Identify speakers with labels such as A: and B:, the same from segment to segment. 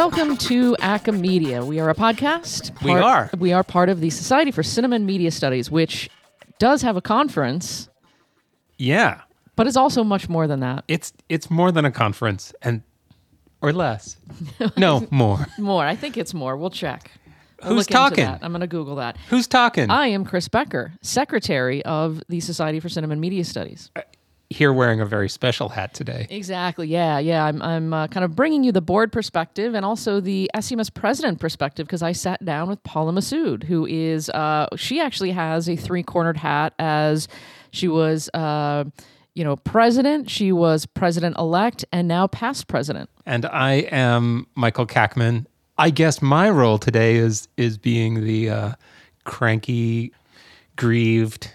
A: Welcome to Acamedia. We are a podcast.
B: We are.
A: We are part of the Society for Cinema and Media Studies, which does have a conference,
B: Yeah,
A: but it's also much more than that.
B: it's it's more than a conference and or less. No, more.
A: More. I think it's more. We'll check. We'll
B: Who's talking?
A: I'm going to Google that.
B: Who's talking?
A: I am Chris Becker, Secretary of the Society for Cinema and Media Studies.
B: Uh, Here wearing a very special hat today.
A: Exactly. Yeah. Yeah. I'm, I'm uh, kind of bringing you the board perspective and also the SCMS president perspective because I sat down with Paula Massood, who is, uh, she actually has a three cornered hat as she was, uh, you know, president, she was president elect, and now past president.
B: And I am Michael Kackman. I guess my role today is is being the uh, cranky, grieved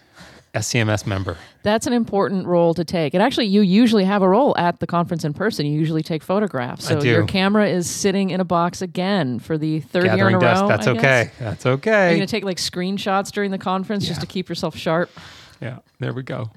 B: SCMS member.
A: That's an important role to take. And actually, you usually have a role at the conference in person. You usually take photographs. So your camera is sitting in a box again for the third year in a
B: dust.
A: row.
B: That's
A: I guess.
B: okay. That's
A: Are you
B: okay.
A: going to take like screenshots during the conference just to keep yourself sharp?
B: Yeah, there we go.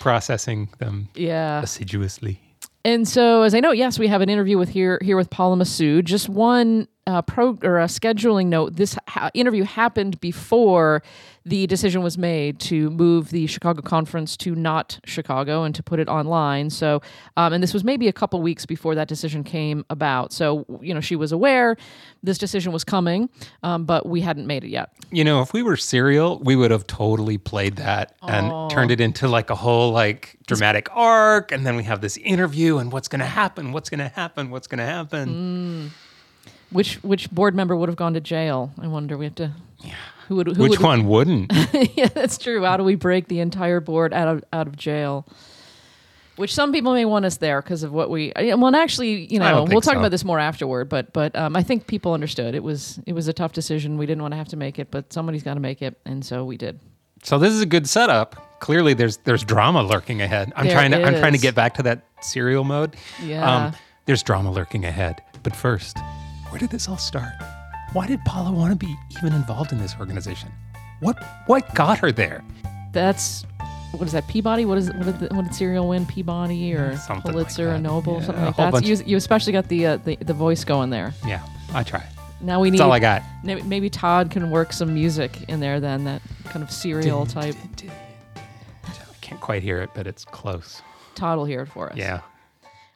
B: Processing them
A: Yeah.
B: assiduously.
A: And so, as I know, yes, we have an interview with here here with Paula Massood. Just one uh, pro or a scheduling note: this ha- interview happened before the decision was made to move the Chicago conference to not Chicago and to put it online. So, um, and this was maybe a couple weeks before that decision came about. So, you know, she was aware this decision was coming, um, but we hadn't made it yet.
B: You know, if we were serial, we would have totally played that and turned it into like a whole like dramatic arc. And then we have this interview and what's going to happen? What's going to happen? What's going to happen?
A: Which which board member would have gone to jail? I wonder. We have to. Yeah. Who would? Who
B: Which
A: would,
B: one wouldn't?
A: yeah, that's true. How do we break the entire board out of out of jail? Which some people may want us there because of what we. yeah, Well, actually, you know, we'll talk
B: so.
A: about this more afterward. But but um, I think people understood it was it was a tough decision. We didn't want to have to make it, but somebody's got to make it, and so we did.
B: so this is a good setup. Clearly, there's there's drama lurking ahead. I'm
A: There
B: trying to I'm trying to get back to that serial mode. Um,
A: Yeah.
B: there's drama lurking ahead. But first, where did this all start? Why did Paula want to be even involved in this organization? What what got her there?
A: That's what is that? Peabody? What is what did, the, what did Serial win? Peabody or
B: Something like
A: Pulitzer or
B: that.
A: Nobel?
B: Yeah,
A: something like that. You, you especially got the, uh, the the voice going there.
B: Yeah, I try.
A: Now we need.
B: That's all I got.
A: Maybe, maybe Todd can work some music in there then. That kind of serial type.
B: I can't quite hear it, but it's close.
A: Todd will hear it for us.
B: Yeah.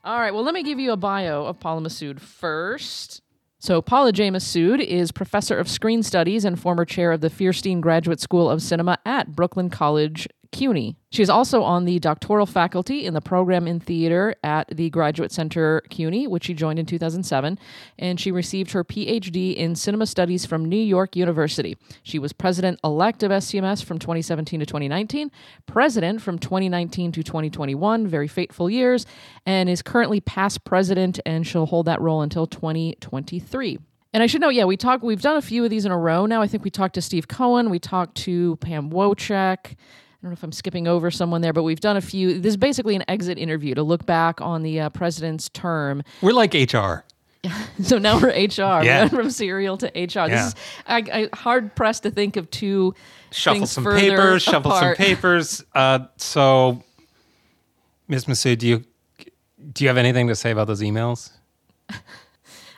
A: All right. Well, let me give you a bio of Paula Massood first. So, Paula J. Massood is professor of screen studies and former chair of the Feirstein Graduate School of Cinema at Brooklyn College, CUNY. She is also on the doctoral faculty in the program in theater at the Graduate Center CUNY, which she joined in 2007, and she received her PhD in cinema studies from New York University. She was president elect of SCMS from 2017 to 2019, president from 2019 to 2021, very fateful years, and is currently past president, and she'll hold that role until 2023. And I should note, yeah, we talked. We've done a few of these in a row now. I think we talked to Steve Cohan. We talked to Pam Wojcik. I don't know if I'm skipping over someone there, but we've done a few. This is basically an exit interview to look back on the uh, president's term.
B: We're like HR.
A: So now we're HR. We
B: Yeah.
A: went from serial to HR.
B: Yeah.
A: This is I, I hard pressed to think of two
B: Shuffle some papers, shuffle some papers. Uh, so, Ms. Massood, do you do you have anything to say about those emails?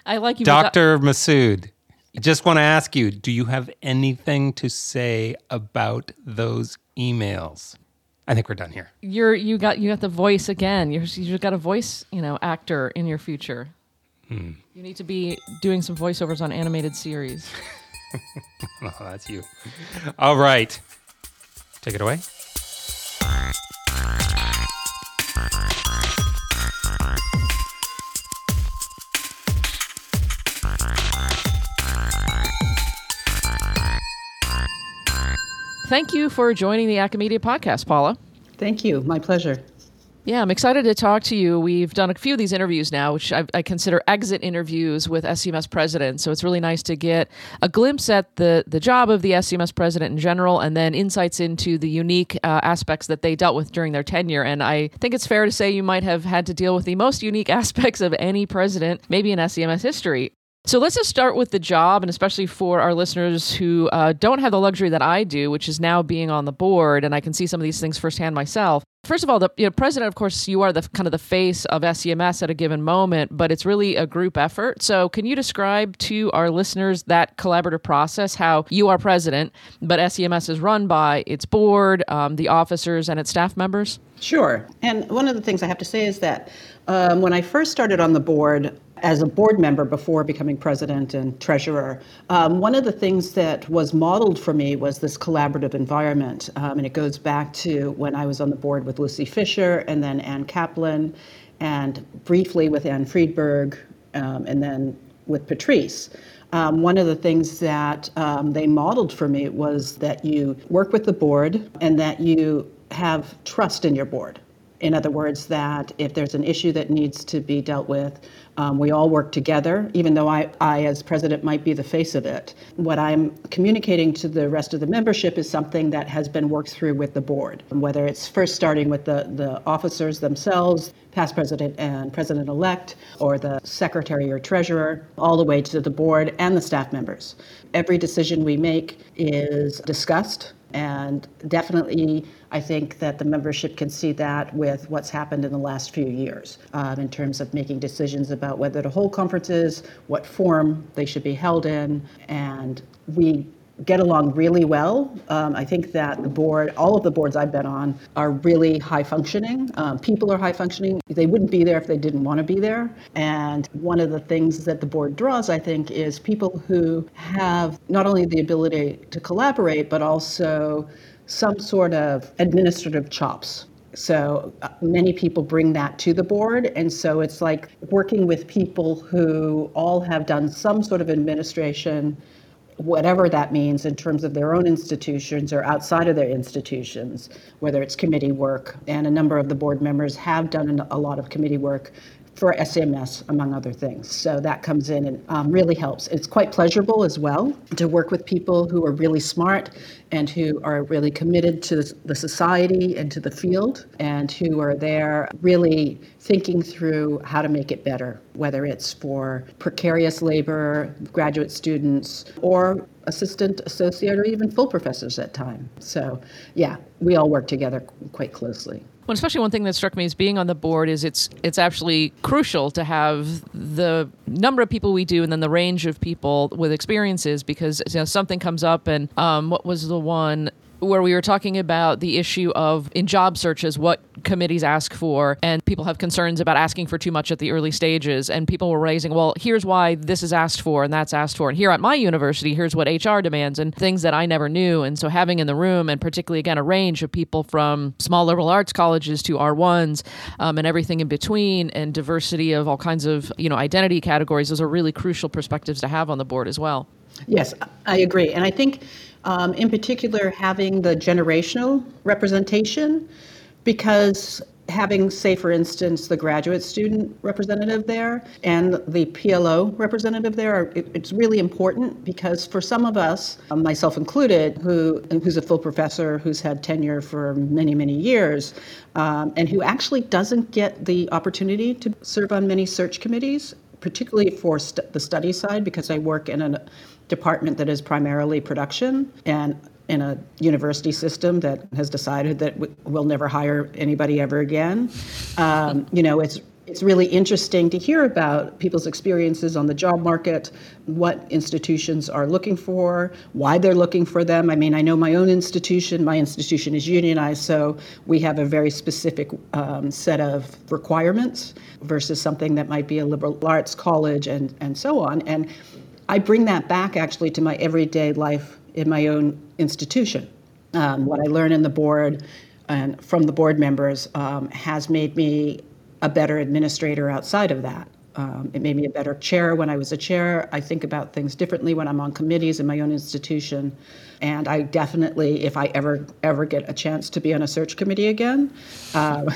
A: I like you,
B: Dr. Massood, I just want to ask you, do you have anything to say about those emails? I think we're done here.
A: You're you got you got the voice again. You're you got a voice you know actor in your future.
B: Hmm.
A: You need to be doing some voiceovers on animated series.
B: Oh, that's you. All right. Take it away.
A: Thank you for joining the Acamedia podcast, Paula.
C: Thank you. My pleasure.
A: Yeah, I'm excited to talk to you. We've done a few of these interviews now, which I, I consider exit interviews with SCMS presidents. So it's really nice to get a glimpse at the the job of the SCMS president in general, and then insights into the unique uh, aspects that they dealt with during their tenure. And I think it's fair to say you might have had to deal with the most unique aspects of any president, maybe in SCMS history. So let's just start with the job, and especially for our listeners who uh, don't have the luxury that I do, which is now being on the board, and I can see some of these things firsthand myself. first of all, the you know, president, of course, you are the kind of the face of SCMS at a given moment, but it's really a group effort. So, can you describe to our listeners that collaborative process, how you are president, but SCMS is run by its board, um, the officers, and its staff members?
C: Sure. And one of the things I have to say is that um, when I first started on the board, as a board member before becoming president and treasurer, um, one of the things that was modeled for me was this collaborative environment. Um, and it goes back to when I was on the board with Lucy Fischer and then Ann Kaplan and briefly with Anne Friedberg um, and then with Patrice. Um, one of the things that um, they modeled for me was that you work with the board and that you have trust in your board. In other words, that if there's an issue that needs to be dealt with, um, we all work together, even though I, I, as president, might be the face of it. What I'm communicating to the rest of the membership is something that has been worked through with the board, whether it's first starting with the, the officers themselves, past president and president elect, or the secretary or treasurer, all the way to the board and the staff members. Every decision we make is discussed and definitely, I think that the membership can see that with what's happened in the last few years um, in terms of making decisions about whether to hold conferences, what form they should be held in, and we get along really well. Um, I think that the board, all of the boards I've been on, are really high functioning. Um, people are high functioning. They wouldn't be there if they didn't want to be there. And one of the things that the board draws, I think, is people who have not only the ability to collaborate, but also some sort of administrative chops. So uh, many people bring that to the board. And so it's like working with people who all have done some sort of administration whatever that means in terms of their own institutions or outside of their institutions, whether it's committee work. And a number of the board members have done a lot of committee work for SCMS, among other things. So that comes in and um, really helps. It's quite pleasurable as well to work with people who are really smart and who are really committed to the society and to the field and who are there really thinking through how to make it better, whether it's for precarious labor, graduate students, or assistant, associate, or even full professors at time. So, yeah, we all work together quite closely.
A: Well, especially one thing that struck me as being on the board is it's it's actually crucial to have the number of people we do and then the range of people with experiences because you know something comes up and um, what was the one where we were talking about the issue of in job searches what committees ask for and people have concerns about asking for too much at the early stages and people were raising well here's why this is asked for and that's asked for. And here at my university here's what HR demands and things that I never knew. And so having in the room and particularly again a range of people from small liberal arts colleges to R1s um, and everything in between and diversity of all kinds of you know identity categories those are really crucial perspectives to have on the board as well.
C: Yes I agree. And I think um, in particular, having the generational representation, because having, say, for instance, the graduate student representative there and the PLO representative there, are, it, it's really important because for some of us, um, myself included, who who's a full professor who's had tenure for many, many years, um, and who actually doesn't get the opportunity to serve on many search committees, particularly for st- the study side, because I work in a department that is primarily production and in a university system that has decided that we'll never hire anybody ever again. Um, you know, it's it's really interesting to hear about people's experiences on the job market, what institutions are looking for, why they're looking for them. I mean, I know my own institution, my institution is unionized, so we have a very specific um, set of requirements versus something that might be a liberal arts college and, and so on. And I bring that back actually to my everyday life in my own institution. Um, what I learn in the board and from the board members um, has made me a better administrator outside of that. Um, it made me a better chair when I was a chair. I think about things differently when I'm on committees in my own institution. And I definitely, if I ever ever get a chance to be on a search committee again, uh,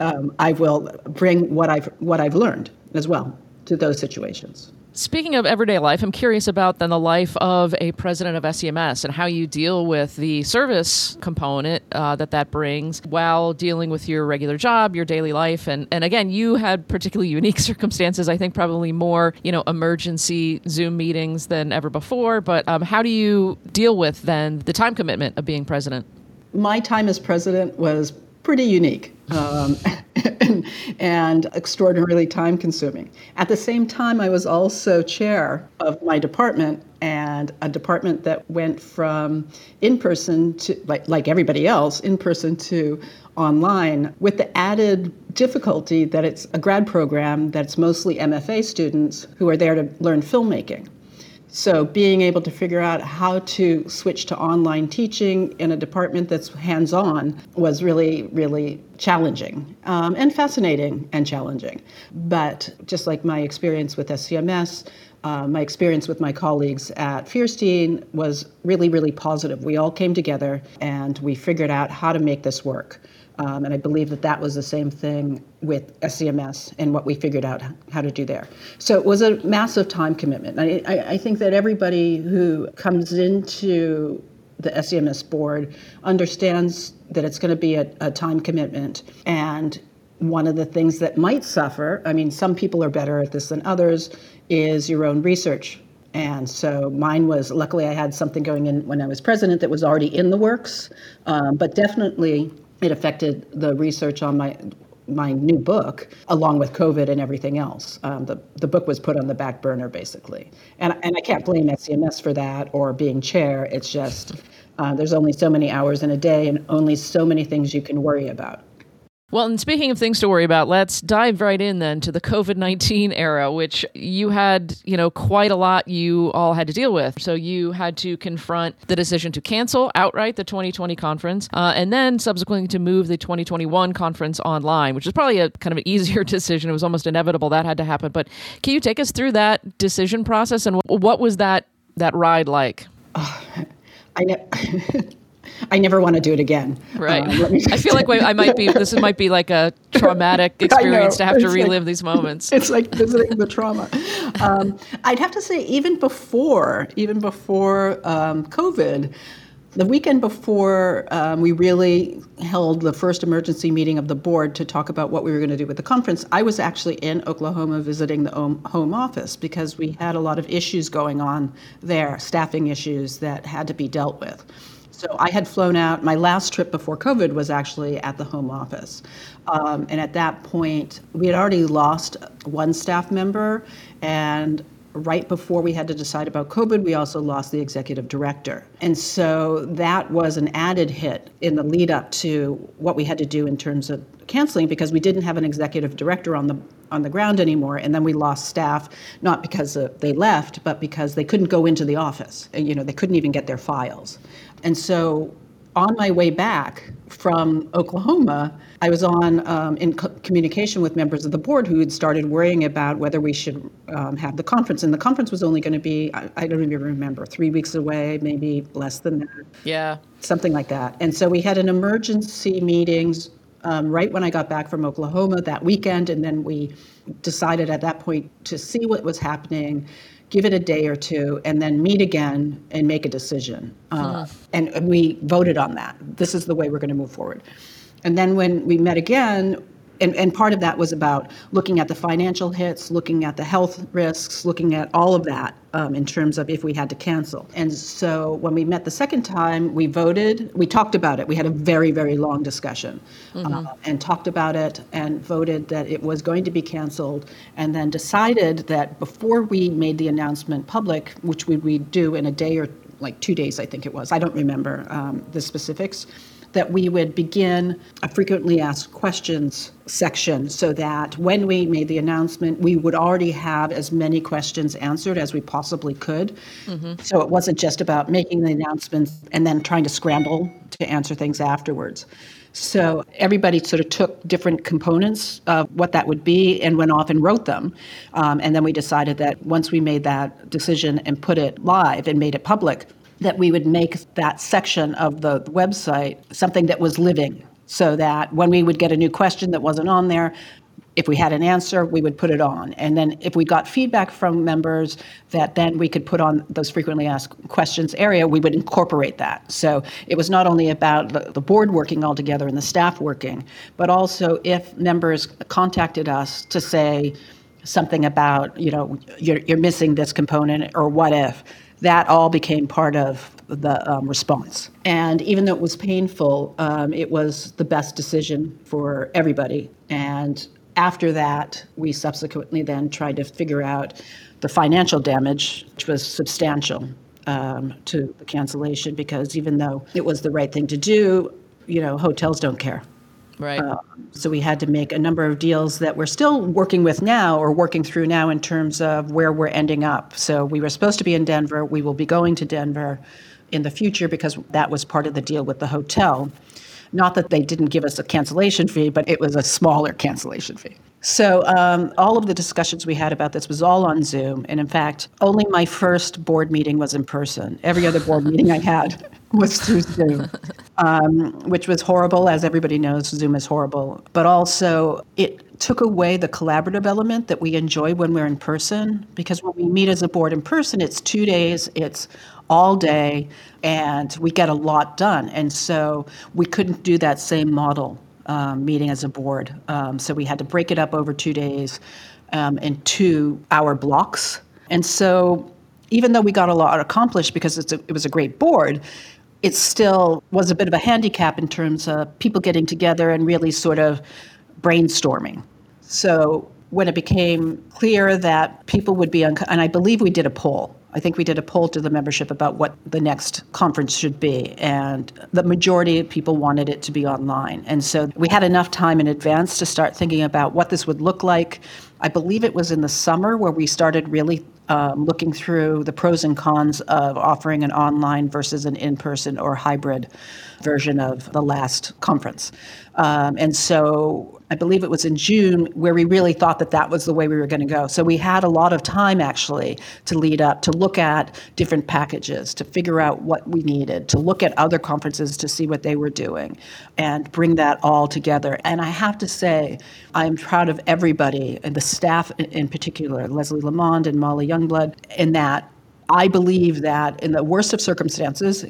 C: I will bring what I've what I've learned as well to those situations.
A: Speaking of everyday life, I'm curious about then the life of a president of SCMS and how you deal with the service component uh, that that brings while dealing with your regular job, your daily life, and and again, you had particularly unique circumstances. I think probably more you know emergency Zoom meetings than ever before. But um, how do you deal with then the time commitment of being president?
C: My time as president was pretty unique. Um, and, and, extraordinarily time consuming. At the same time, I was also chair of my department and a department that went from in person to, like, like everybody else, in person to online with the added difficulty that it's a grad program that's mostly MFA students who are there to learn filmmaking. So, being able to figure out how to switch to online teaching in a department that's hands on was really, really challenging um, and fascinating and challenging. But just like my experience with SCMS, uh, my experience with my colleagues at Feirstein was really, really positive. We all came together and we figured out how to make this work. Um, and I believe that that was the same thing with SCMS and what we figured out how to do there. So it was a massive time commitment. I, I, I think that everybody who comes into the SCMS board understands that it's going to be a, a time commitment. And one of the things that might suffer, I mean, some people are better at this than others, is your own research. And so mine was luckily I had something going in when I was president that was already in the works, um, but definitely it affected the research on my my new book, along with COVID and everything else. Um, the, the book was put on the back burner, basically. And, and I can't blame SCMS for that or being chair. It's just uh, there's only so many hours in a day and only so many things you can worry about.
A: Well, and speaking of things to worry about, let's dive right in then to the COVID 19 era, which you had, you know, quite a lot you all had to deal with. So you had to confront the decision to cancel outright the 2020 conference uh, and then subsequently to move the 2021 conference online, which is probably a kind of an easier decision. It was almost inevitable that had to happen. But can you take us through that decision process and what was that, that ride like?
C: Uh, I know. I never want to do it again.
A: Right. Um, I feel like I might be. This might be like a traumatic experience to have it's to relive
C: like,
A: these moments.
C: It's like visiting the trauma. Um, I'd have to say, even before, even before um, COVID, the weekend before um, we really held the first emergency meeting of the board to talk about what we were going to do with the conference, I was actually in Oklahoma visiting the home office because we had a lot of issues going on there, staffing issues that had to be dealt with. So I had flown out. My last trip before COVID was actually at the home office. Um, and at that point, we had already lost one staff member. And right before we had to decide about COVID, we also lost the executive director. And so that was an added hit in the lead up to what we had to do in terms of canceling because we didn't have an executive director on the on the ground anymore and then we lost staff not because they left but because they couldn't go into the office you know they couldn't even get their files and so on my way back from Oklahoma, I was on um, in co- communication with members of the board who had started worrying about whether we should um, have the conference. And the conference was only going to be, I, I, don't even remember, three weeks away, maybe less than that.
A: Yeah.
C: Something like that. And so we had an emergency meetings um, right when I got back from Oklahoma that weekend. And then we decided at that point to see what was happening give it a day or two, and then meet again and make a decision. Uh, mm. and, we voted on that. This is the way we're going to move forward. And then when we met again, and, and part of that was about looking at the financial hits, looking at the health risks, looking at all of that um, in terms of if we had to cancel. And so when we met the second time, we voted, we talked about it. We had a very, very long discussion mm-hmm. uh, and talked about it and voted that it was going to be canceled and then decided that before we made the announcement public, which we would do in a day or like two days, I think it was, I don't remember um, the specifics that we would begin a frequently asked questions section so that when we made the announcement, we would already have as many questions answered as we possibly could. Mm-hmm. So it wasn't just about making the announcement and then trying to scramble to answer things afterwards. So everybody sort of took different components of what that would be and went off and wrote them. Um, and then we decided that once we made that decision and put it live and made it public, that we would make that section of the website something that was living so that when we would get a new question that wasn't on there, if we had an answer, we would put it on. And then if we got feedback from members that then we could put on those frequently asked questions area, we would incorporate that. So it was not only about the, board working all together and the staff working, but also if members contacted us to say something about, you know, you're, you're missing this component or what if, that all became part of the um, response. And even though it was painful, um, it was the best decision for everybody. And after that, we subsequently then tried to figure out the financial damage, which was substantial um, to the cancellation, because even though it was the right thing to do, you know, hotels don't care.
A: Right. Uh,
C: so we had to make a number of deals that we're still working with now or working through now in terms of where we're ending up. So we were supposed to be in Denver. We will be going to Denver in the future because that was part of the deal with the hotel. Not that they didn't give us a cancellation fee, but it was a smaller cancellation fee. So um, all of the discussions we had about this was all on Zoom, and in fact, only my first board meeting was in person. Every other board meeting I had was through Zoom, um, which was horrible. As everybody knows, Zoom is horrible. But also, it took away the collaborative element that we enjoy when we're in person. Because when we meet as a board in person, it's two days, it's all day, and we get a lot done. And so we couldn't do that same model um, meeting as a board. Um, so we had to break it up over two days um, in two hour blocks. And so even though we got a lot accomplished because a, it was a great board, it still was a bit of a handicap in terms of people getting together and really sort of brainstorming. So when it became clear that people would be, and I believe we did a poll. I think we did a poll to the membership about what the next conference should be, and the majority of people wanted it to be online. And so we had enough time in advance to start thinking about what this would look like. I believe it was in the summer where we started really um, looking through the pros and cons of offering an online versus an in person or hybrid version of the last conference. Um, and so I believe it was in June where we really thought that that was the way we were going to go. So we had a lot of time actually to lead up, to look at different packages, to figure out what we needed, to look at other conferences to see what they were doing, and bring that all together. And I have to say, I'm proud of everybody, and the staff in particular, Leslie Lamond and Molly Youngblood, in that I believe that in the worst of circumstances,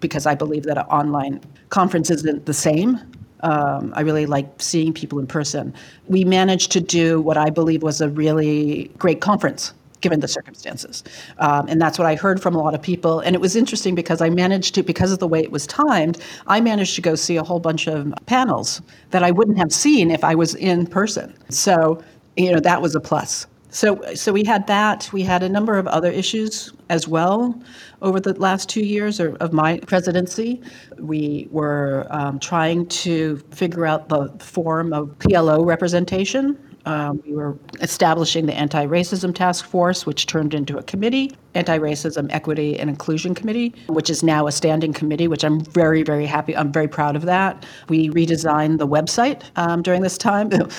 C: because I believe that an online conference isn't the same um, I really like seeing people in person. We managed to do what I believe was a really great conference given the circumstances. Um, and that's what I heard from a lot of people. And it was interesting because I managed to, because of the way it was timed, I managed to go see a whole bunch of panels that I wouldn't have seen if I was in person. So, you know, that was a plus. So, so we had that. We had a number of other issues as well over the last two years of my presidency. We were um, trying to figure out the form of PLO representation. Um, we were establishing the Anti Racism Task Force, which turned into a committee, Anti Racism, Equity, and Inclusion Committee, which is now a standing committee, which I'm very, very happy. I'm very proud of that. We redesigned the website um, during this time.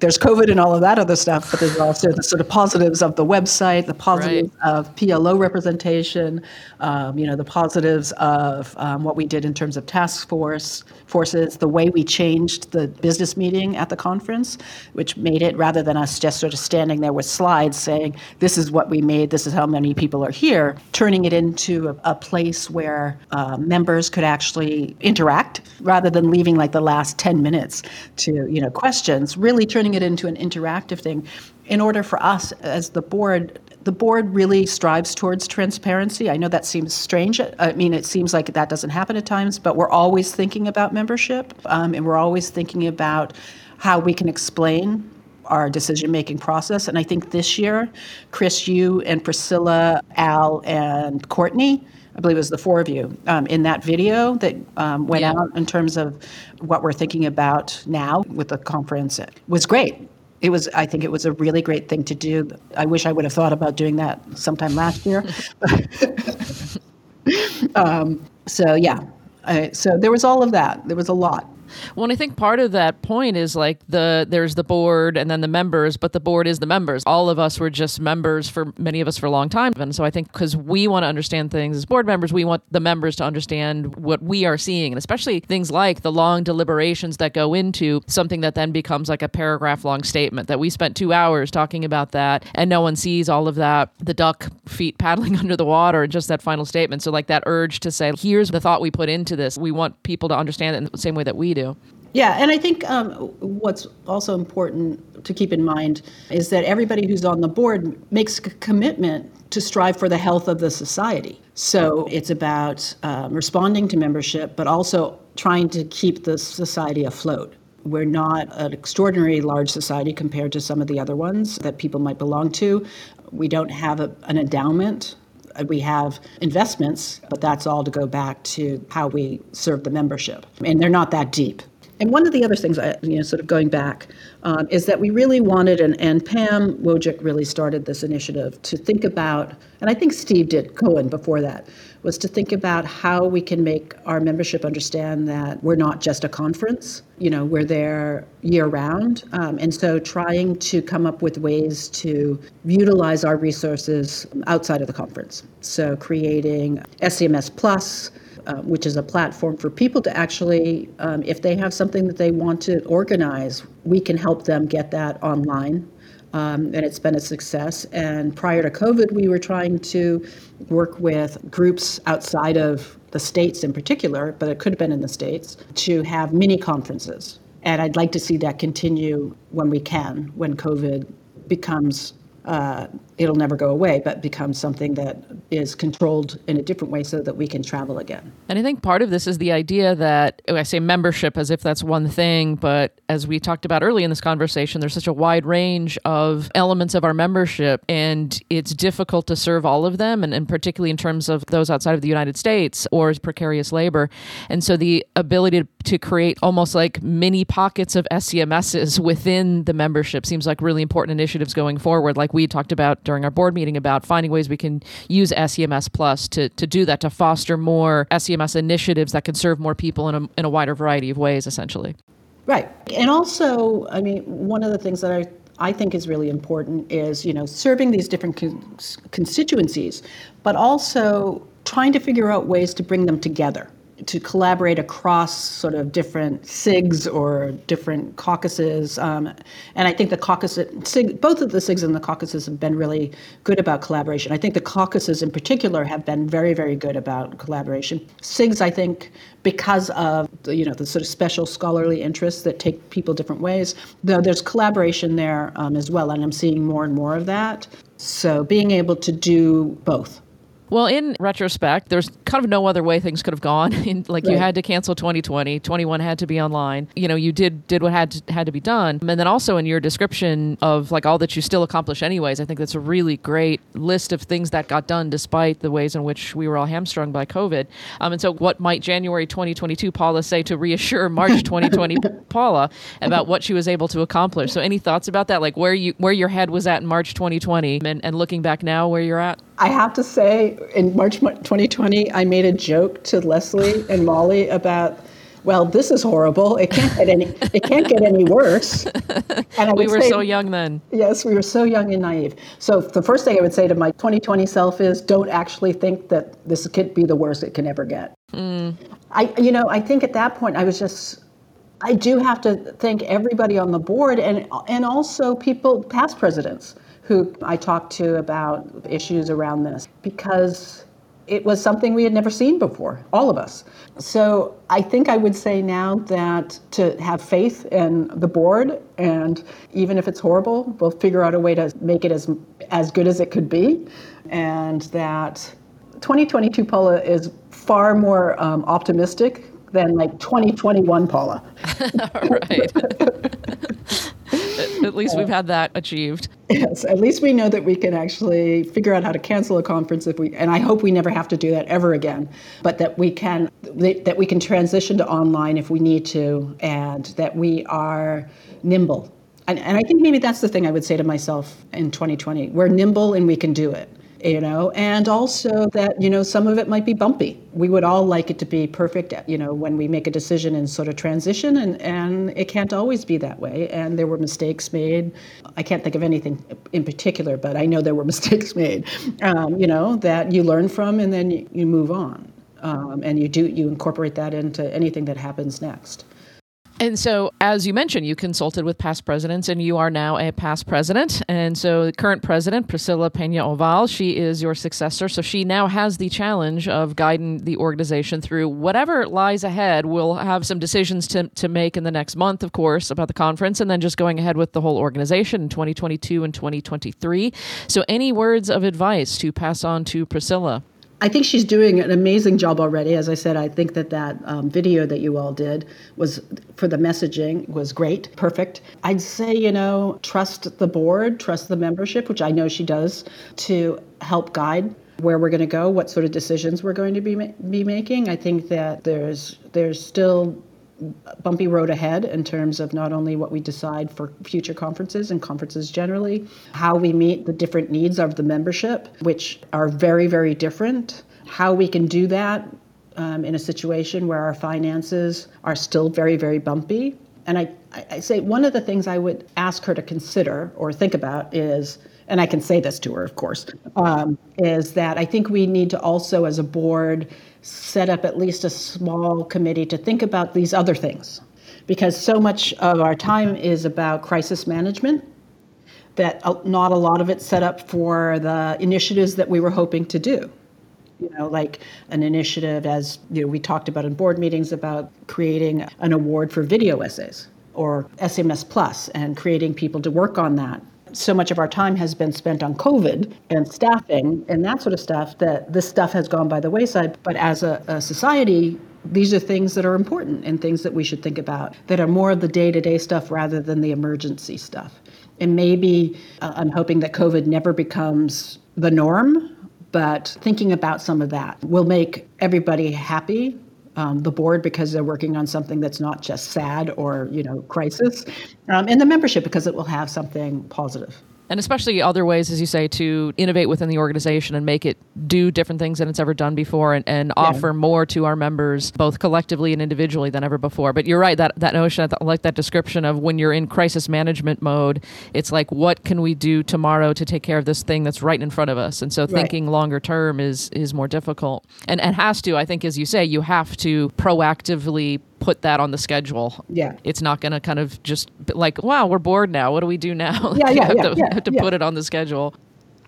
C: there's COVID and all of that other stuff, but there's also the sort of positives of the website, the positives right. of PLO representation, um, you know, the positives of um, what we did in terms of task force forces, the way we changed the business meeting at the conference, which made it rather than us just sort of standing there with slides saying, "This is what we made. This is how many people are here," turning it into a, a place where uh, members could actually interact rather than leaving like the last 10 minutes to you know questions. Really turning it into an interactive thing in order for us as the board the board really strives towards transparency. I know that seems strange. I mean, it seems like that doesn't happen at times, but we're always thinking about membership um, and we're always thinking about how we can explain our decision making process. And I think this year, Chris, you and Priscilla, Al, and Courtney, I believe it was the four of you, um, in that video that um, went yeah. out in terms of what we're thinking about now with the conference it was great. It was i think it was a really great thing to do. I wish i would have thought about doing that sometime last year. Um, so yeah I, so there was all of that. There was a lot
A: well, I think part of that point is like the there's the board and then the members, but the board is the members. All of us were just members for many of us for a long time, and so I think because we want to understand things as board members, we want the members to understand what we are seeing, and especially things like the long deliberations that go into something that then becomes like a paragraph long statement that we spent two hours talking about that, and no one sees all of that, the duck feet paddling under the water, and just that final statement. So like that urge to say, here's the thought we put into this. We want people to understand it in the same way that we do.
C: Yeah, and I think um, what's also important to keep in mind is that everybody who's on the board makes a commitment to strive for the health of the society. So it's about um, responding to membership, but also trying to keep the society afloat. We're not an extraordinarily large society compared to some of the other ones that people might belong to. We don't have a, an endowment. We have investments, but that's all to go back to how we serve the membership. And they're not that deep. And one of the other things, I, you know, sort of going back, um, is that we really wanted, and, and Pam Wojcik really started this initiative to think about, and I think Steve did, Cohan before that, was to think about how we can make our membership understand that we're not just a conference, you know, we're there year round. Um, and so trying to come up with ways to utilize our resources outside of the conference. So creating SCMS Plus, uh, which is a platform for people to actually, um, if they have something that they want to organize, we can help them get that online. Um, and it's been a success. And prior to COVID, we were trying to work with groups outside of the states in particular, but it could have been in the states, to have mini conferences. And I'd like to see that continue when we can, when COVID becomes uh, it'll never go away, but become something that is controlled in a different way so that we can travel again.
A: And I think part of this is the idea that oh, I say membership as if that's one thing, but as we talked about early in this conversation, there's such a wide range of elements of our membership, and it's difficult to serve all of them, and, and particularly in terms of those outside of the United States or as precarious labor. And so the ability to, to create almost like mini pockets of SCMSs within the membership seems like really important initiatives going forward, like we talked about during our board meeting about finding ways we can use SCMS Plus to, to do that, to foster more SCMS initiatives that can serve more people in a, in a wider variety of ways, essentially.
C: Right. And also, I mean, one of the things that I I think is really important is you know serving these different con- constituencies, but also trying to figure out ways to bring them together to collaborate across sort of different SIGs or different caucuses. Um, and I think the caucuses, SIG, both of the SIGs and the caucuses have been really good about collaboration. I think the caucuses in particular have been very, very good about collaboration. SIGs, I think, because of the, you know the sort of special scholarly interests that take people different ways, though there's collaboration there um, as well, and I'm seeing more and more of that. So being able to do both
A: well, in retrospect, there's kind of no other way things could have gone. In, like right. you had to cancel 2020, 21 had to be online. You know, you did did what had to, had to be done. And then also in your description of like all that you still accomplish anyways, I think that's a really great list of things that got done despite the ways in which we were all hamstrung by COVID. Um, and so what might January 2022 Paula say to reassure March 2020 Paula about what she was able to accomplish? So any thoughts about that? Like where you where your head was at in March 2020 and, and looking back now where you're at?
C: I have to say, in March 2020, I made a joke to Leslie and Molly about, well, this is horrible. It can't get any. It can't get any worse.
A: And I we were say, so young then.
C: Yes, we were so young and naive. So the first thing I would say to my 2020 self is, don't actually think that this could be the worst it can ever get. Mm. I, you know, I think at that point I was just. I do have to thank everybody on the board and and also people, past presidents who I talked to about issues around this because it was something we had never seen before, all of us. So I think I would say now that to have faith in the board, and even if it's horrible, we'll figure out a way to make it as as good as it could be, and that 2022 Paula is far more um, optimistic than like 2021 Paula.
A: right. at least we've had that achieved.
C: Yes, at least we know that we can actually figure out how to cancel a conference if we, and I hope we never have to do that ever again. But that we can, that we can transition to online if we need to, and that we are nimble. And, and I think maybe that's the thing I would say to myself in 2020. We're nimble and we can do it you know, and also that, you know, some of it might be bumpy. We would all like it to be perfect, you know, when we make a decision and sort of transition, and, and it can't always be that way. And there were mistakes made. I can't think of anything in particular, but I know there were mistakes made, um, you know, that you learn from and then you, you move on. Um, and you do, you incorporate that into anything that happens next.
A: And so, as you mentioned, you consulted with past presidents, and you are now a past president. And so, the current president, Priscilla Peña Ovalle, she is your successor. So, she now has the challenge of guiding the organization through whatever lies ahead. We'll have some decisions to, to make in the next month, of course, about the conference, and then just going ahead with the whole organization in 2022 and 2023. So, any words of advice to pass on to Priscilla?
C: I think she's doing an amazing job already. As I said, I think that that um, video that you all did was for the messaging was great, perfect. I'd say, you know, trust the board, trust the membership, which I know she does, to help guide where we're going to go, what sort of decisions we're going to be be making. I think that there's there's still bumpy road ahead in terms of not only what we decide for future conferences and conferences generally, how we meet the different needs of the membership, which are very, very different, how we can do that um, in a situation where our finances are still very, very bumpy. And I, I say one of the things I would ask her to consider or think about is, and I can say this to her, of course, um, is that I think we need to also, as a board, set up at least a small committee to think about these other things. Because so much of our time is about crisis management that not a lot of it's set up for the initiatives that we were hoping to do. You know, like an initiative, as you know, we talked about in board meetings about creating an award for video essays or SCMS Plus and creating people to work on that so much of our time has been spent on COVID and staffing and that sort of stuff that this stuff has gone by the wayside. But as a, a society, these are things that are important and things that we should think about that are more of the day to day stuff rather than the emergency stuff. And maybe uh, I'm hoping that COVID never becomes the norm, but thinking about some of that will make everybody happy um, the board because they're working on something that's not just sad or you know crisis, um, and the membership because it will have something positive
A: and especially other ways, as you say, to innovate within the organization and make it do different things than it's ever done before and, and yeah. offer more to our members, both collectively and individually, than ever before. But you're right, that, that notion, I like that description of when you're in crisis management mode, it's like, what can we do tomorrow to take care of this thing that's right in front of us? And so thinking longer term is, is more difficult. And, and has to, I think, as you say, you have to proactively put that on the schedule.
C: Yeah.
A: It's not going to kind of just like, wow, we're bored now. What do we do now?
C: Yeah, yeah,
A: have
C: yeah,
A: to,
C: yeah,
A: have to
C: yeah.
A: put it on the schedule.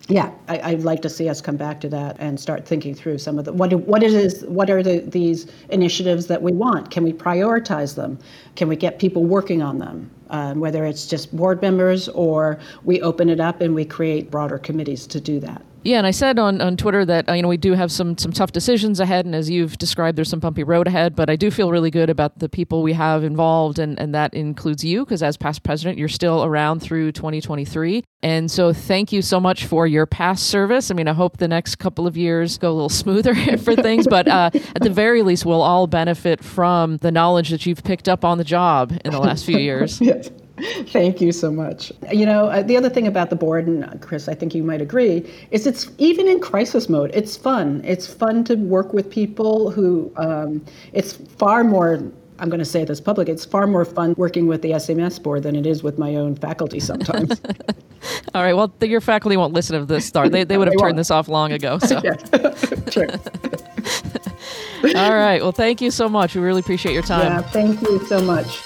C: Yeah, I, would like to see us come back to that and start thinking through some of the what what it is what are the, these initiatives that we want? Can we prioritize them? Can we get people working on them? Um, whether it's just board members or we open it up and we create broader committees to do that.
A: Yeah, and I said on, on Twitter that uh, you know we do have some some tough decisions ahead, and as you've described, there's some bumpy road ahead. But I do feel really good about the people we have involved, and and that includes you, because as past president, you're still around through 2023. And so, thank you so much for your past service. I mean, I hope the next couple of years go a little smoother for things, but uh, at the very least, we'll all benefit from the knowledge that you've picked up on the job in the last few years.
C: yes. Thank you so much. You know, uh, the other thing about the board, and uh, Chris, I think you might agree, is it's even in crisis mode, it's fun. It's fun to work with people who, um, it's far more I'm going to say this public, it's far more fun working with the SCMS board than it is with my own faculty sometimes.
A: All right. Well, your faculty won't listen to this start. They, they would have turned this off long ago. So.
C: True.
A: All right. Well, thank you so much. We really appreciate your time.
C: Yeah, thank you so much.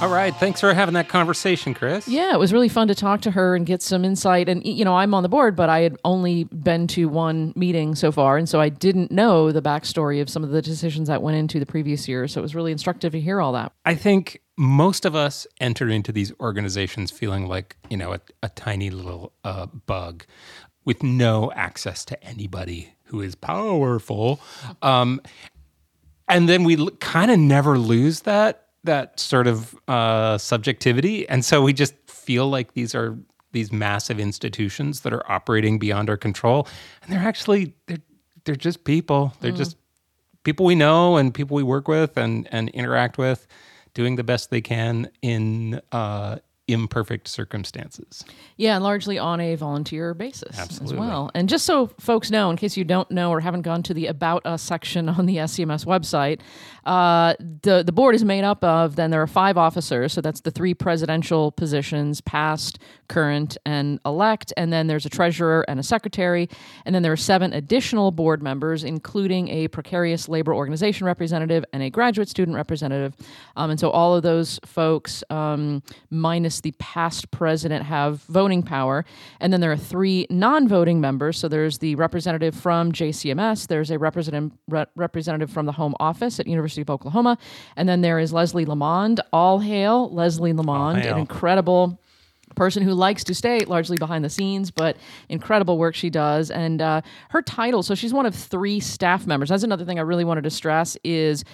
B: All right. Thanks for having that conversation, Chris.
A: Yeah, it was really fun to talk to her and get some insight. And, you know, I'm on the board, but I had only been to one meeting so far. And so I didn't know the backstory of some of the decisions that went into the previous year. So it was really instructive to hear all that.
B: I think most of us enter into these organizations feeling like, you know, a, a tiny little uh, bug with no access to anybody who is powerful. Um, and then we l- kind of never lose that that sort of uh, subjectivity, and so we just feel like these are these massive institutions that are operating beyond our control, and they're actually they're they're just people. They're mm. just people we know and people we work with and and interact with, doing the best they can in uh, imperfect circumstances.
A: Yeah, largely on a volunteer basis
B: Absolutely.
A: as well. And just so folks know, in case you don't know or haven't gone to the About Us section on the SCMS website, uh, the the board is made up of then there are five officers, so that's the three presidential positions, past, current, and elect, and then there's a treasurer and a secretary, and then there are seven additional board members, including a precarious labor organization representative and a graduate student representative, um, and so all of those folks, um, minus the past president, have voting power, and then there are three non-voting members. So there's the representative from JCMS, there's a representative re- representative from the Home Office at University of Oklahoma, and then there is Leslie Lamond. All hail Leslie Lamond,
B: hail.
A: an incredible person who likes to stay largely behind the scenes, but incredible work she does. And uh, her title, so she's one of three staff members. That's another thing I really wanted to stress is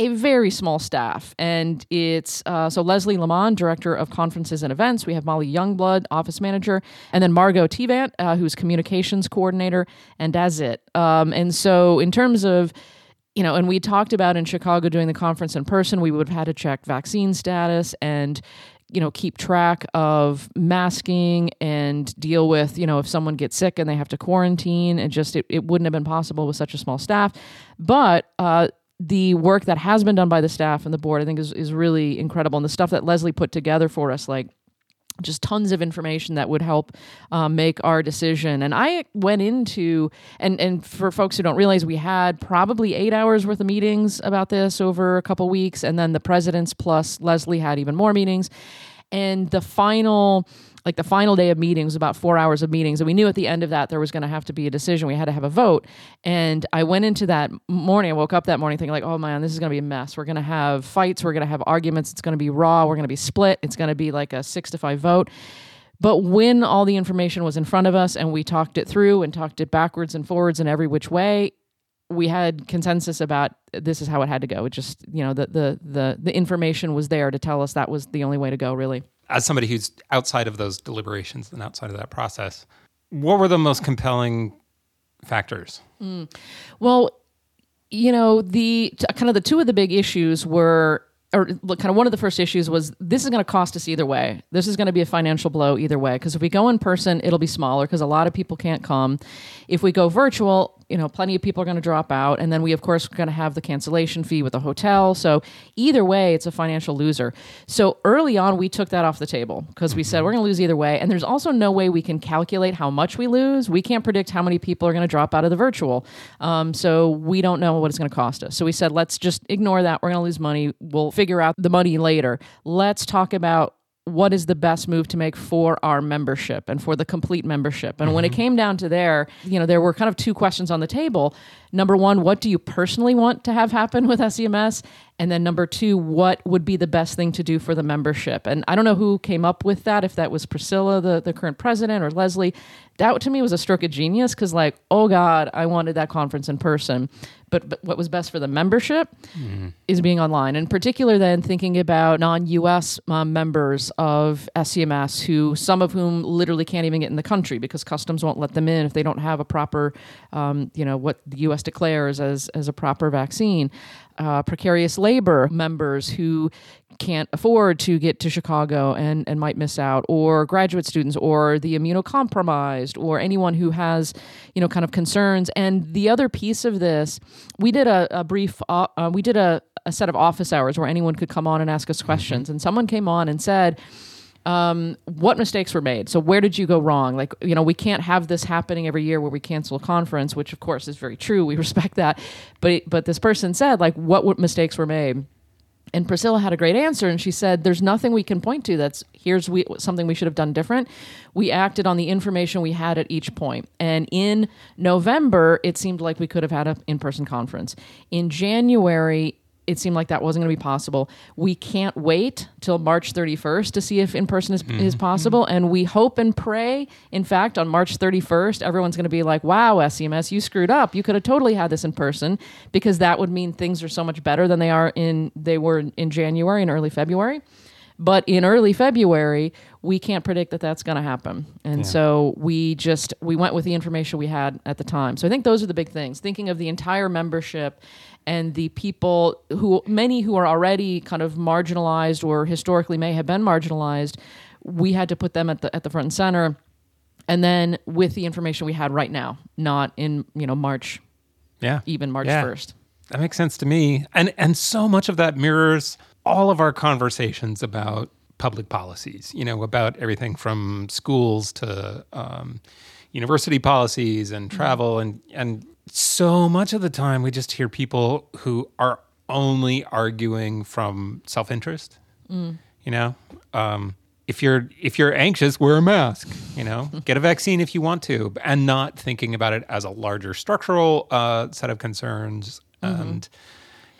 A: a very small staff. And it's uh, so Leslie Lamont, Director of Conferences and Events. We have Molly Youngblood, Office Manager, and then Margot Tvant, uh, who's Communications Coordinator, and that's it. Um, and so, in terms of you know, and we talked about in Chicago doing the conference in person, we would have had to check vaccine status and, you know, keep track of masking and deal with, you know, if someone gets sick and they have to quarantine. It just, it, it wouldn't have been possible with such a small staff. But, uh, the work that has been done by the staff and the board, I think, is, is really incredible. And the stuff that Leslie put together for us, like just tons of information that would help um, make our decision. And I went into and and for folks who don't realize, we had probably eight hours worth of meetings about this over a couple weeks, and then the presidents plus Leslie had even more meetings. And the final like the final day of meetings, about four hours of meetings, and we knew at the end of that there was going to have to be a decision. We had to have a vote, and I went into that morning. I woke up that morning thinking like, "Oh man, this is going to be a mess. We're going to have fights. We're going to have arguments. It's going to be raw. We're going to be split. It's going to be like a six to five vote." But when all the information was in front of us and we talked it through and talked it backwards and forwards and every which way, we had consensus about this is how it had to go. It just, you know, the the the the information was there to tell us that was the only way to go, really.
B: As somebody who's outside of those deliberations and outside of that process, what were the most compelling factors? Hmm.
A: Well, you know, the kind of the two of the big issues were, or kind of one of the first issues was this is going to cost us either way. This is going to be a financial blow either way. Because if we go in person, it'll be smaller because a lot of people can't come. If we go virtual, you know, plenty of people are going to drop out. And then we, of course, are going to have the cancellation fee with the hotel. So either way, it's a financial loser. So early on, we took that off the table because we said we're going to lose either way. And there's also no way we can calculate how much we lose. We can't predict how many people are going to drop out of the virtual. Um, so we don't know what it's going to cost us. So we said, let's just ignore that. We're going to lose money. We'll figure out the money later. Let's talk about what is the best move to make for our membership and for the complete membership. And when it mm-hmm. came down to there, you know, there were kind of two questions on the table. Number one, what do you personally want to have happen with SCMS? And then number two, what would be the best thing to do for the membership? And I don't know who came up with that, if that was Priscilla, the, the current president, or Leslie. That to me was a stroke of genius because, like, oh God, I wanted that conference in person. But, but what was best for the membership is being online. In particular, then thinking about non US um, members of SCMS, who some of whom literally can't even get in the country because customs won't let them in if they don't have a proper, um, you know, what the US declares as, as a proper vaccine. Uh, precarious labor members who can't afford to get to Chicago and, and might miss out, or graduate students, or the immunocompromised, or anyone who has, you know, kind of concerns. And the other piece of this, we did a, a brief, uh, uh, we did a, a set of office hours where anyone could come on and ask us questions. And someone came on and said, um, what mistakes were made? So where did you go wrong? Like, you know, we can't have this happening every year where we cancel a conference, which of course is very true. We respect that. But but this person said, like, what, what mistakes were made? And Priscilla had a great answer, and she said, "There's nothing we can point to that's here's we, something we should have done different. We acted on the information we had at each point. And in November, it seemed like we could have had an in-person conference. In January, it seemed like that wasn't going to be possible. We can't wait till March 31st to see if in person is, is mm-hmm. possible. And we hope and pray, in fact, on March 31st, everyone's going to be like, wow, SCMS, you screwed up. You could have totally had this in person because that would mean things are so much better than they are in they were in January and early February. But in early February, we can't predict that that's going to happen. And so we just we went with the information we had at the time. So I think those are the big things. Thinking of the entire membership and the people who many who are already kind of marginalized or historically may have been marginalized we had to put them at the at the front and center. And then with the information we had right now, not in you know March,
B: Yeah.
A: even March
B: Yeah.
A: first.
B: That makes sense to me. And and so much of that mirrors all of our conversations about public policies, you know, about everything from schools to um, university policies and travel and and so much of the time we just hear people who are only arguing from self-interest. You know, um, if you're if you're anxious, wear a mask. You know, get a vaccine if you want to, and not thinking about it as a larger structural uh, set of concerns, and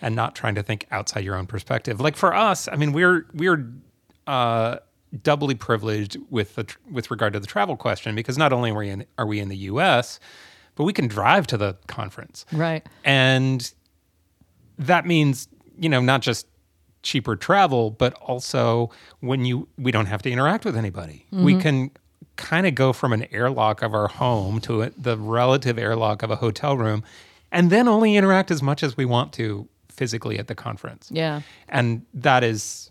B: and not trying to think outside your own perspective. Like for us, I mean, we're we're uh, doubly privileged with the tr- with regard to the travel question because not only are we in are we in the U.S., but we can drive to the conference
A: Right.
B: and that means you know not just cheaper travel but also when you we don't have to interact with anybody we mm-hmm. can kind of go from an airlock of our home to a, the relative airlock of a hotel room and then only interact as much as we want to physically at the conference
A: Yeah.
B: and that is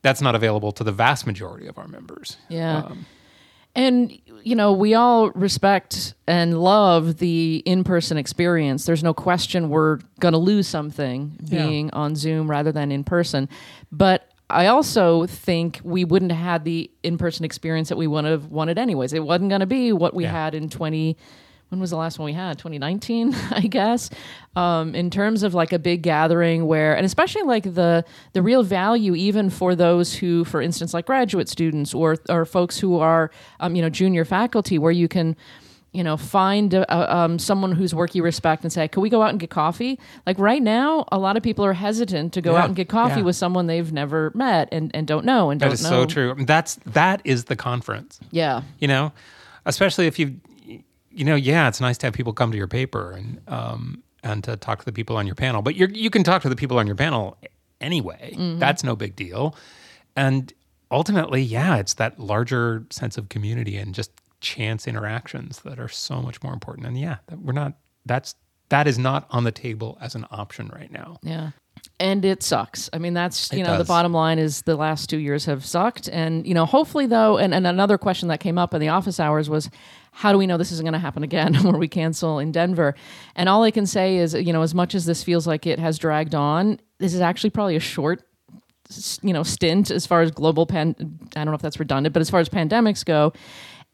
B: that's not available to the vast majority of our members
A: Yeah. Um, and, you know, we all respect and love the in person experience. There's no question we're going to lose something
B: Yeah.
A: being on Zoom rather than in person. But I also think we wouldn't have had the in person experience that we would have wanted anyways. It wasn't going to be what we
B: Yeah.
A: had in 20. When was the last one we had? 2019, I guess. Um, in terms of like a big gathering where, and especially like the the real value, even for those who, for instance, like graduate students or or folks who are, um, you know, junior faculty, where you can, you know, find a, um, someone whose work you respect and say, "Can we go out and get coffee?" Like right now, a lot of people are hesitant to go
B: Yeah,
A: out and get coffee
B: yeah.
A: with someone they've never met and, and don't know and
B: that
A: don't
B: is
A: know.
B: so true that's that is the conference
A: Yeah,
B: you know especially if you you know yeah it's nice to have people come to your paper and um and to talk to the people on your panel but you you can talk to the people on your panel anyway that's no big deal and ultimately yeah it's that larger sense of community and just chance interactions that are so much more important and yeah we're not that's that is not on the table as an option right now
A: Yeah. And it sucks. I mean, that's, you
B: It
A: know, the bottom line is the last two years have sucked. And, you know, hopefully, though, and, and another question that came up in the office hours was how do we know this isn't going to happen again where we cancel in Denver? And all I can say is, you know, as much as this feels like it has dragged on, this is actually probably a short you know stint as far as global pan I don't know if that's redundant, but as far as pandemics go,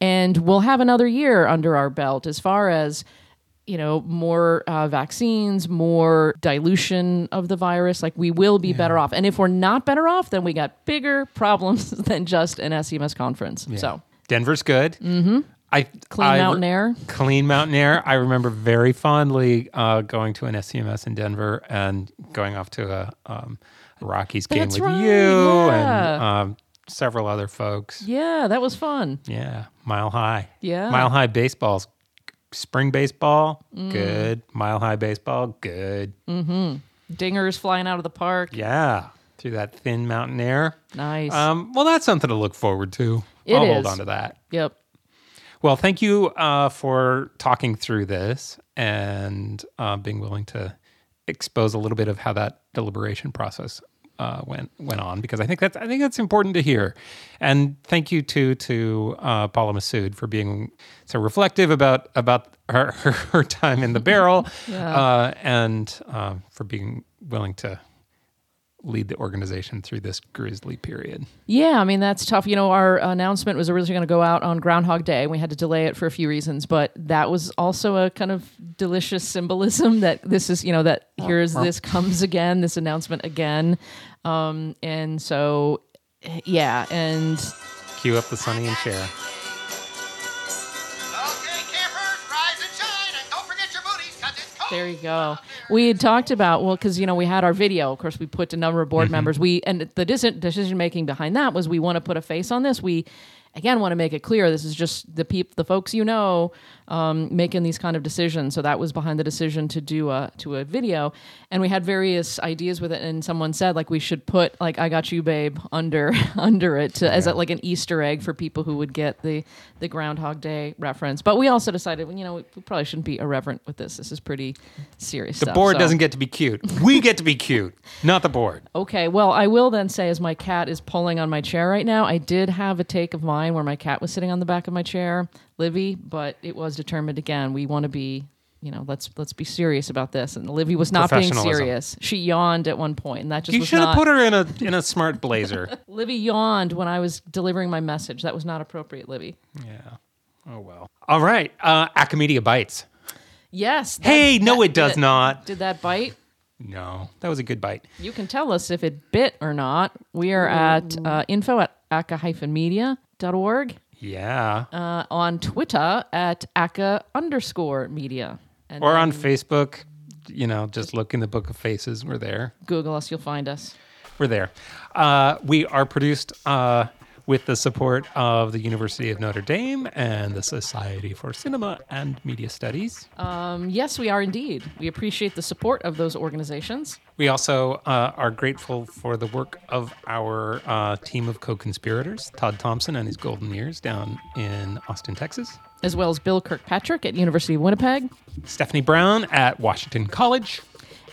A: and we'll have another year under our belt as far as you know more uh, vaccines, more dilution of the virus. Like we will be better off, and if we're not better off, then we got bigger problems than just an SCMS conference. So
B: denver's good mm-hmm. I
A: clean
B: I-
A: mountain air.
B: clean mountain air. I remember very fondly uh, going to an SCMS in Denver and going off to a, um, Rockies game
A: That's
B: with
A: right,
B: you
A: yeah.
B: and um, several other folks.
A: Yeah, that was fun.
B: Yeah, Mile High.
A: Yeah.
B: Mile High baseball's spring baseball,
A: Mm.
B: good. Mile High baseball, good.
A: Dingers flying out of the park.
B: Yeah, through that thin mountain air.
A: Nice.
B: Um, well, that's something to look forward to.
A: It
B: I'll hold on to that.
A: yep.
B: Well, thank you uh, for talking through this and uh, being willing to expose a little bit of how that deliberation process uh, went went on because I think that's I think that's important to hear. And thank you too to uh, Paula Massood for being so reflective about about her her, her time in the barrel uh, and uh, for being willing to lead the organization through this grisly period.
A: Yeah, I mean that's tough. You know, our announcement was originally going to go out on Groundhog Day. And we had to delay it for a few reasons, but that was also a kind of delicious symbolism that this is, you know, that here's this comes again, this announcement again, um, and so yeah, and
B: Cue up the Sonny and Cher.
A: There you go. We had talked about well, because you know we had our video. Of course, we put a number of board mm-hmm. members. We and the decision decision making behind that was we want to put a face on this. We again want to make it clear this is just the peop- the folks you know um, making these kind of decisions. So that was behind the decision to do a to a video. And we had various ideas with it. And someone said like we should put like i got you babe under under it to, as a, like an easter egg for people who would get the the groundhog day reference. But we also decided you know we, we probably shouldn't be irreverent with this. This is pretty serious
B: The
A: stuff,
B: board
A: so-
B: doesn't get to be cute. We get to be cute, not the board.
A: Okay, well, I will then say, as my cat is pulling on my chair right now, I did have a take of mine where my cat was sitting on the back of my chair, Livy, but it was determined again. We want to be, you know, let's let's be serious about this. And Livy was not being serious. She yawned at one point, and that just
B: You should have
A: not.
B: put her in a in a smart blazer.
A: Livy yawned when I was delivering my message. That was not appropriate, Livy.
B: yeah. Oh well. All right. Uh, Aca-Media bites.
A: Yes. that-
B: Hey, no,
A: that-
B: it does
A: did
B: not.
A: Did that bite?
B: No, that was a good bite.
A: You can tell us if it bit or not. We are at uh, info at aca-media.org.
B: Yeah.
A: uh, on Twitter at aka underscore media. And
B: or on Facebook, you know, just look in the book of faces. We're there.
A: Google us, you'll find us.
B: We're there. Uh, we are produced uh, with the support of the University of Notre Dame and the Society for Cinema and Media Studies.
A: Um, yes, we are indeed. We appreciate the support of those organizations,
B: We also uh, are grateful for the work of our uh, team of co conspirators, Todd Thompson and his Golden Years down in Austin, Texas,
A: as well as Bill Kirkpatrick at University of Winnipeg
B: Stephanie Brown at Washington College.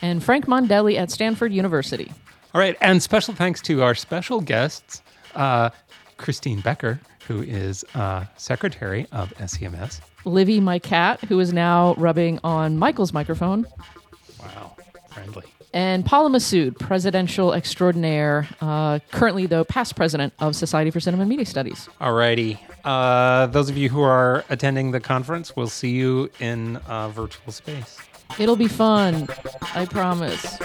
A: and Frank Mondelli at Stanford University.
B: All right, and special thanks to our special guests, uh, Christine Becker, who is uh, secretary of SCMS.
A: Livy, my cat, who is now rubbing on Michael's microphone,
B: Wow, friendly.
A: and Paula Massood, presidential extraordinaire, uh, currently, though, past president of Society for Cinema and Media Studies.
B: Alrighty. Uh, those of you who are attending the conference, we'll see you in uh, virtual space.
A: It'll be fun, I promise.